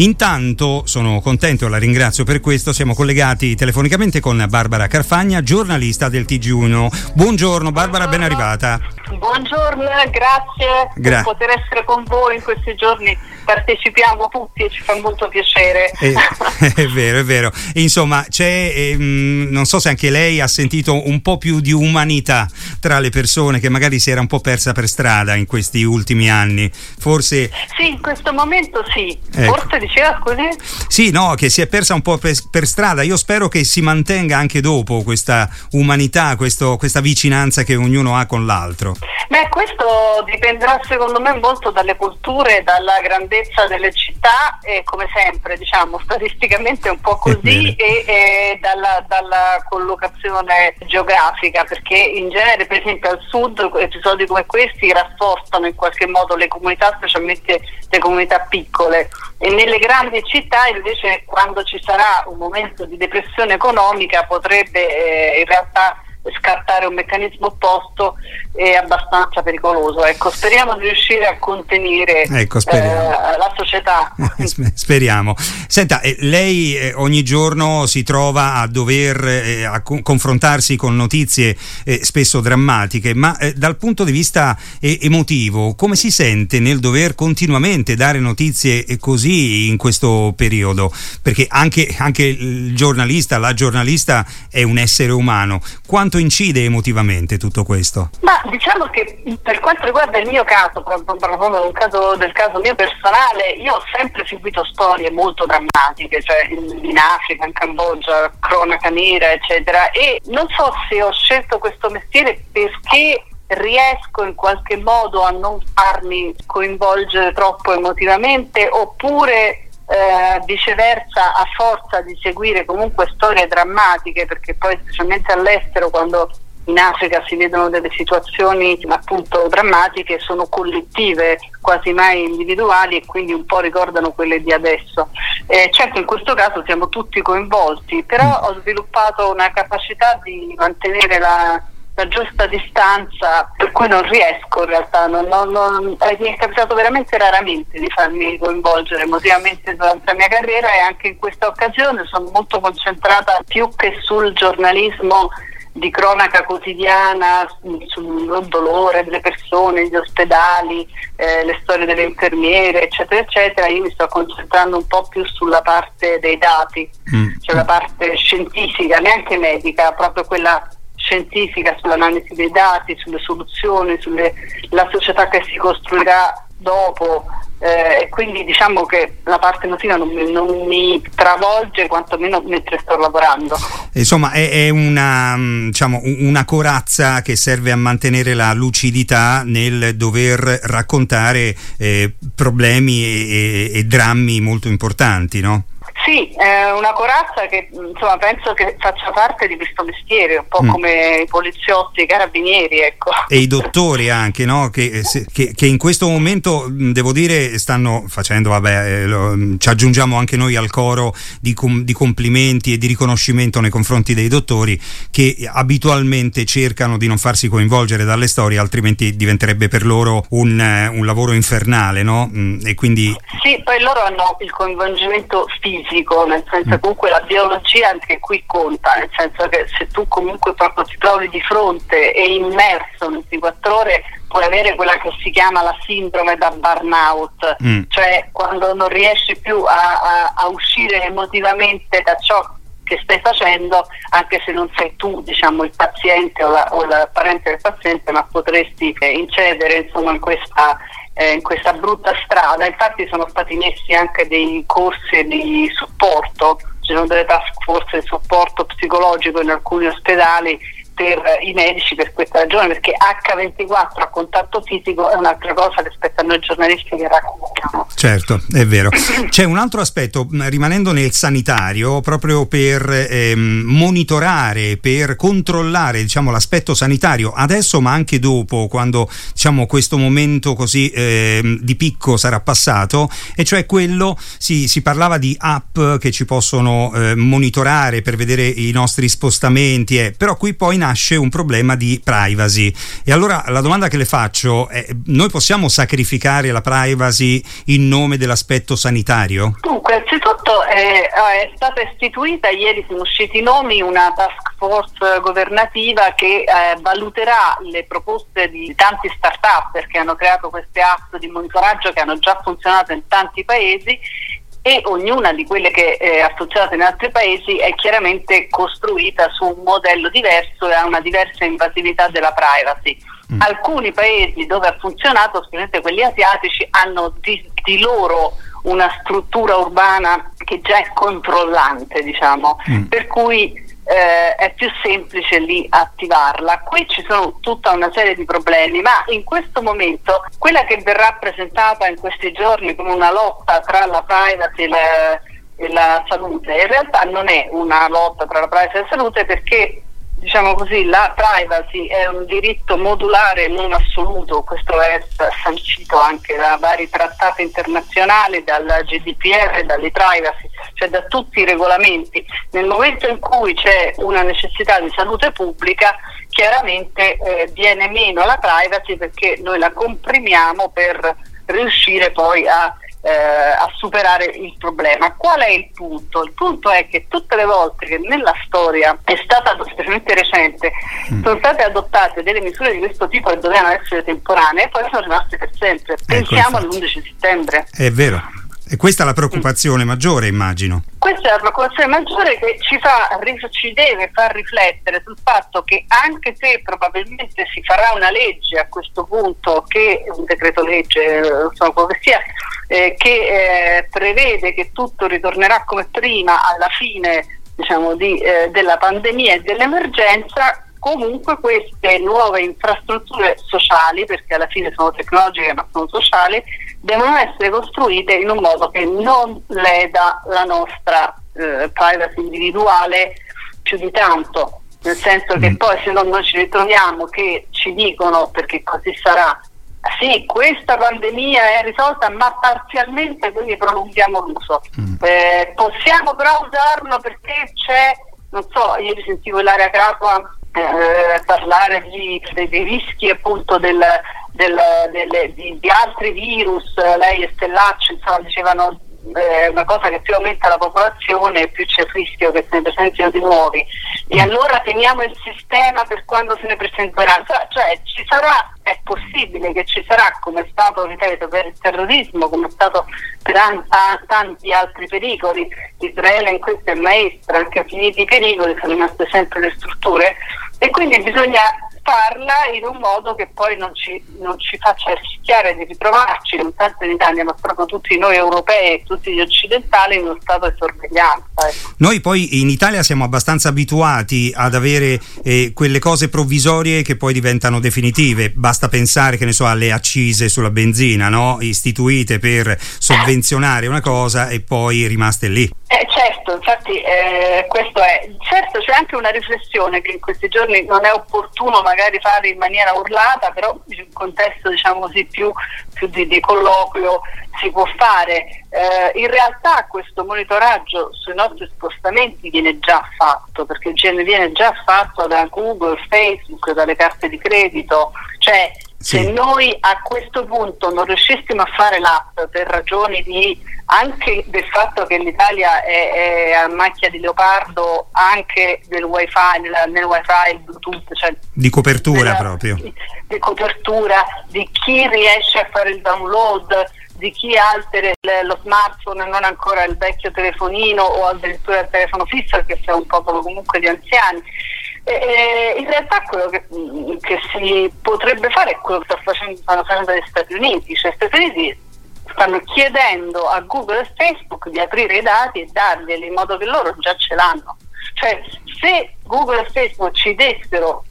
Intanto sono contento la ringrazio per questo. Siamo collegati telefonicamente con Barbara Carfagna, giornalista del TG1. Buongiorno Barbara, ben arrivata. Buongiorno, grazie Gra- per poter essere con voi in questi giorni partecipiamo tutti e ci fa molto piacere. Eh, è vero, è vero. Insomma, c'è, ehm, non so se anche lei ha sentito un po' più di umanità tra le persone che magari si era un po' persa per strada in questi ultimi anni. Forse... Sì, in questo momento sì. Ecco. Forse diceva così? Sì, no, che si è persa un po' per, per, strada. Io spero che si mantenga anche dopo questa umanità, questo, questa vicinanza che ognuno ha con l'altro. Beh, questo dipenderà secondo me molto dalle culture, dalla grandezza delle città e come sempre, diciamo, statisticamente un po' così e, e dalla, dalla, collocazione geografica, perché in genere, per esempio al sud, episodi come questi rafforzano in qualche modo le comunità, specialmente le comunità piccole. E nelle grandi città invece quando ci sarà un momento di depressione economica potrebbe eh, in realtà scattare un meccanismo opposto è abbastanza pericoloso. Ecco, speriamo di riuscire a contenere ecco, eh, la società. speriamo. Senta, eh, lei eh, ogni giorno si trova a dover eh, a co- confrontarsi con notizie eh, spesso drammatiche, ma eh, dal punto di vista emotivo, come si sente nel dover continuamente dare notizie così in questo periodo? Perché anche, anche il giornalista, la giornalista è un essere umano. Quanto quanto incide emotivamente tutto questo? Ma diciamo che per quanto riguarda il mio caso, proprio del caso, del caso mio personale, io ho sempre seguito storie molto drammatiche, cioè in, in Africa, in Cambogia, cronaca nera, eccetera, e non so se ho scelto questo mestiere perché riesco in qualche modo a non farmi coinvolgere troppo emotivamente oppure eh, viceversa a forza di seguire comunque storie drammatiche perché poi specialmente all'estero quando in Africa si vedono delle situazioni appunto drammatiche, sono collettive, quasi mai individuali e quindi un po' ricordano quelle di adesso. Eh, certo in questo caso siamo tutti coinvolti, però mm. ho sviluppato una capacità di mantenere la, la giusta distanza per cui non riesco in realtà, non, non, non, eh, mi è capitato veramente raramente di farmi coinvolgere emotivamente durante la mia carriera e anche in questa occasione sono molto concentrata più che sul giornalismo di cronaca quotidiana sul dolore delle persone, gli ospedali, eh, le storie delle infermiere, eccetera, eccetera, io mi sto concentrando un po' più sulla parte dei dati, mm. cioè la parte scientifica, neanche medica, proprio quella scientifica sull'analisi dei dati, sulle soluzioni, sulla società che si costruirà dopo eh, e quindi diciamo che la parte emotiva non non mi, travolge quantomeno mentre sto lavorando. Insomma è, è una, diciamo, una, corazza che serve a mantenere la lucidità nel dover raccontare eh, problemi e, e, e drammi molto importanti, no? Sì, è una corazza che insomma, penso che faccia parte di questo mestiere, un po' mm. come i poliziotti, i carabinieri. Ecco. E i dottori anche, no? che, eh, che, che, in questo momento, devo dire, stanno facendo, vabbè, eh, lo, ci aggiungiamo anche noi al coro di, com, di, complimenti e di riconoscimento nei confronti dei dottori che abitualmente cercano di non farsi coinvolgere dalle storie, altrimenti diventerebbe per loro un, un lavoro infernale. No? Mm, e quindi... Sì, poi loro hanno il coinvolgimento fisico fisico, nel senso che mm. comunque la biologia anche qui conta, nel senso che se tu comunque proprio ti trovi di fronte e immerso 24 ore puoi avere quella che si chiama la sindrome da burnout, mm. cioè quando non riesci più a, a, a uscire emotivamente da ciò che stai facendo, anche se non sei tu diciamo, il paziente o, la, o il parente del paziente, ma potresti eh, incedere insomma, in questa eh, in questa brutta strada. Infatti sono stati messi anche dei corsi di supporto, ci sono delle task force di supporto psicologico in alcuni ospedali per i medici per questa ragione, perché H24 a contatto fisico è un'altra cosa rispetto a noi giornalisti che raccontiamo. Certo, è vero. C'è un altro aspetto, rimanendo nel sanitario, proprio per ehm, monitorare, per controllare diciamo, l'aspetto sanitario adesso ma anche dopo, quando diciamo, questo momento così ehm, di picco sarà passato, e cioè quello, si, si parlava di app che ci possono eh, monitorare per vedere i nostri spostamenti, eh, però qui poi nasce nasce un problema di privacy. E allora la domanda che le faccio è, noi possiamo sacrificare la privacy in nome dell'aspetto sanitario? Dunque, innanzitutto è, è stata istituita, ieri sono usciti i nomi, una task force governativa che eh, valuterà le proposte di tanti start-up che hanno creato queste app di monitoraggio che hanno già funzionato in tanti paesi e ognuna di quelle che eh, ha funzionato in altri paesi è chiaramente costruita su un modello diverso e ha una diversa invasività della privacy. Mm. Alcuni paesi dove ha funzionato, specialmente quelli asiatici, hanno di, di loro una struttura urbana che già è controllante, diciamo, mm. per cui eh, è più semplice lì attivarla. Qui ci sono tutta una serie di problemi, ma in questo momento quella che verrà presentata in questi giorni come una lotta tra la privacy e la, e la salute, in realtà non è una lotta tra la privacy e la salute perché diciamo così, la privacy è un diritto modulare non assoluto, questo è sancito anche da vari trattati internazionali, dalla GDPR, dalle privacy, cioè da tutti i regolamenti. Nel momento in cui c'è una necessità di salute pubblica, chiaramente eh, viene meno la privacy perché noi la comprimiamo per riuscire poi a eh, a superare il problema. Qual è il punto? Il punto è che tutte le volte che nella storia è stata, specialmente recente, mm. sono state adottate delle misure di questo tipo che dovevano essere temporanee e poi sono rimaste per sempre. Ecco, Pensiamo ecco, all'11 settembre. È vero. E questa è la preoccupazione maggiore, immagino. Questa è la preoccupazione maggiore che ci, fa, ci deve far riflettere sul fatto che anche se probabilmente si farà una legge a questo punto, che un decreto legge, insomma, quello che sia, eh, che eh, prevede che tutto ritornerà come prima alla fine diciamo, di, eh, della pandemia e dell'emergenza, comunque queste nuove infrastrutture sociali, perché alla fine sono tecnologiche ma sono sociali, devono essere costruite in un modo che non leda la nostra eh, privacy individuale più di tanto, nel senso che mm. poi se non noi ci ritroviamo che ci dicono perché così sarà sì, questa pandemia è risolta, ma parzialmente quindi prolunghiamo l'uso. Mm. Eh, possiamo però usarlo perché c'è, non so, ieri sentivo Ilaria Capua eh, parlare di, dei, dei, rischi appunto del, del, delle, di, di, altri virus, lei e Stellacci insomma, dicevano eh, una cosa che più aumenta la popolazione più c'è il rischio che se ne presentino di nuovi. E allora teniamo il sistema per quando se ne presenterà. Cioè, ci sarà è possibile che ci sarà come è stato ripeto per il terrorismo come è stato per an- tanti altri pericoli. Israele in questo è maestra anche finiti i pericoli sono rimaste sempre le strutture e quindi bisogna farla in un modo che poi non ci, non ci faccia rischiare di ritrovarci, non tanto in Italia, ma proprio tutti noi europei e tutti gli occidentali in uno stato di sorveglianza. Ecco. Noi poi in Italia siamo abbastanza abituati ad avere eh, quelle cose provvisorie che poi diventano definitive. Basta pensare, che ne so, alle accise sulla benzina, no? istituite per sovvenzionare una cosa e poi rimaste lì. Eh, certo, infatti eh, questo è. Certo c'è anche una riflessione che in questi giorni non è opportuno magari fare in maniera urlata, però in un contesto diciamo così più, più di, di, colloquio si può fare. Eh, in realtà questo monitoraggio sui nostri spostamenti viene già fatto, perché viene già fatto da Google, Facebook, dalle carte di credito, cioè sì. Se noi a questo punto non riuscissimo a fare l'app per ragioni di anche del fatto che l'Italia è, è a macchia di leopardo anche del wifi, nel, nel wifi, il bluetooth, cioè di copertura della, proprio. Di, di, copertura, di chi riesce a fare il download, di chi ha lo smartphone e non ancora il vecchio telefonino o addirittura il telefono fisso perché siamo un popolo comunque di anziani. Eh, in realtà quello che, che, si potrebbe fare è quello che sta facendo, stanno facendo gli Stati Uniti, cioè gli Stati Uniti stanno chiedendo a Google e Facebook di aprire i dati e darglieli in modo che loro già ce l'hanno. Cioè se Google e Facebook ci dessero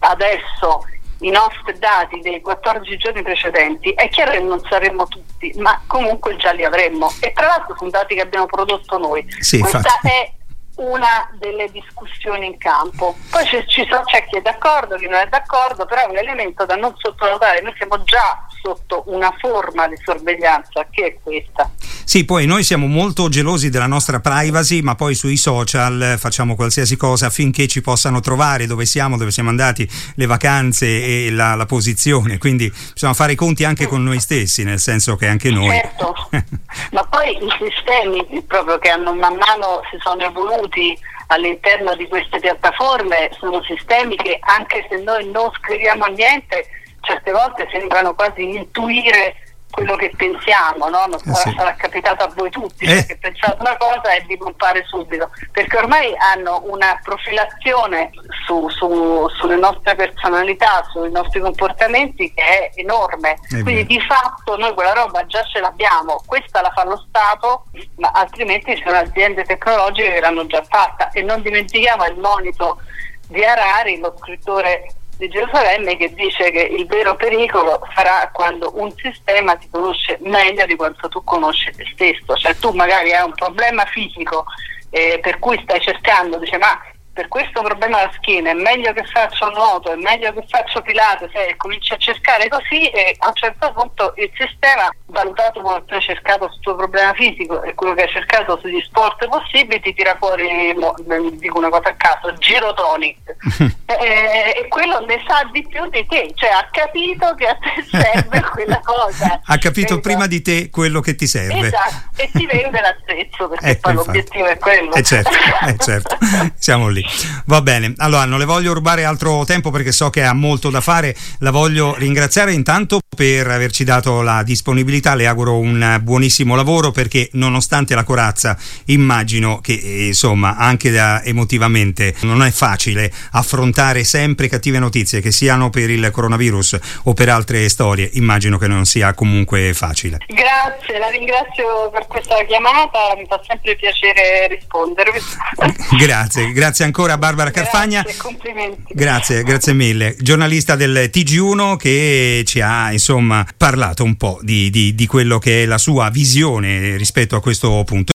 adesso i nostri dati dei 14 giorni precedenti, è chiaro che non saremmo tutti, ma comunque già li avremmo. E tra l'altro sono dati che abbiamo prodotto noi. Sì, Questa infatti. è una delle discussioni in campo. Poi ci, ci so, c'è chi è d'accordo, chi non è d'accordo, però è un elemento da non sottovalutare. Noi siamo già sotto una forma di sorveglianza che è questa. Sì, poi noi siamo molto gelosi della nostra privacy, ma poi sui social facciamo qualsiasi cosa affinché ci possano trovare dove siamo, dove siamo andati, le vacanze e la, la posizione. Quindi bisogna fare i conti anche con noi stessi, nel senso che anche noi. Certo, ma poi i sistemi proprio che hanno man mano si sono evoluti all'interno di queste piattaforme sono sistemi che anche se noi non scriviamo niente, certe volte sembrano quasi intuire quello che pensiamo, no? non sarà, eh sì. sarà, capitato a voi tutti, eh. che pensate una cosa e vi compare subito, perché ormai hanno una profilazione su, su, sulle nostre personalità, sui nostri comportamenti che è enorme, è quindi di fatto noi quella roba già ce l'abbiamo, questa la fa lo Stato, ma altrimenti ci sono aziende tecnologiche che l'hanno già fatta e non dimentichiamo il monito di Harari, lo scrittore di Gerusalemme che dice che il vero pericolo sarà quando un sistema ti conosce meglio di quanto tu conosci te stesso, cioè tu magari hai un problema fisico eh, per cui stai cercando, dice ma per questo problema alla schiena è meglio che faccio nuoto, è meglio che faccio pilates e cominci a cercare così e a un certo punto il sistema, valutato come tu hai cercato sul tuo problema fisico e quello che hai cercato sugli sport possibili, ti tira fuori, mo, dico una cosa a caso, girotonic. e, e, quello ne sa di più di te, cioè ha capito che a te serve quella cosa. Ha capito esatto. prima di te quello che ti serve. Esatto, e ti vende l'attrezzo perché eh, poi infatti. l'obiettivo è quello. Eh certo, eh certo. siamo lì. Va bene, allora non le voglio rubare altro tempo perché so che ha molto da fare, la voglio ringraziare intanto per averci dato la disponibilità, le auguro un buonissimo lavoro perché nonostante la corazza immagino che insomma anche da, emotivamente non è facile affrontare sempre cattive notizie che siano per il coronavirus o per altre storie, immagino che non sia comunque facile. Grazie, la ringrazio per questa chiamata, mi fa sempre piacere rispondervi. grazie, grazie ancora Barbara Carfagna. Grazie, complimenti. Grazie, grazie mille. Giornalista del TG1 che ci ha insomma parlato un po' di, di, di quello che è la sua visione rispetto a questo punto.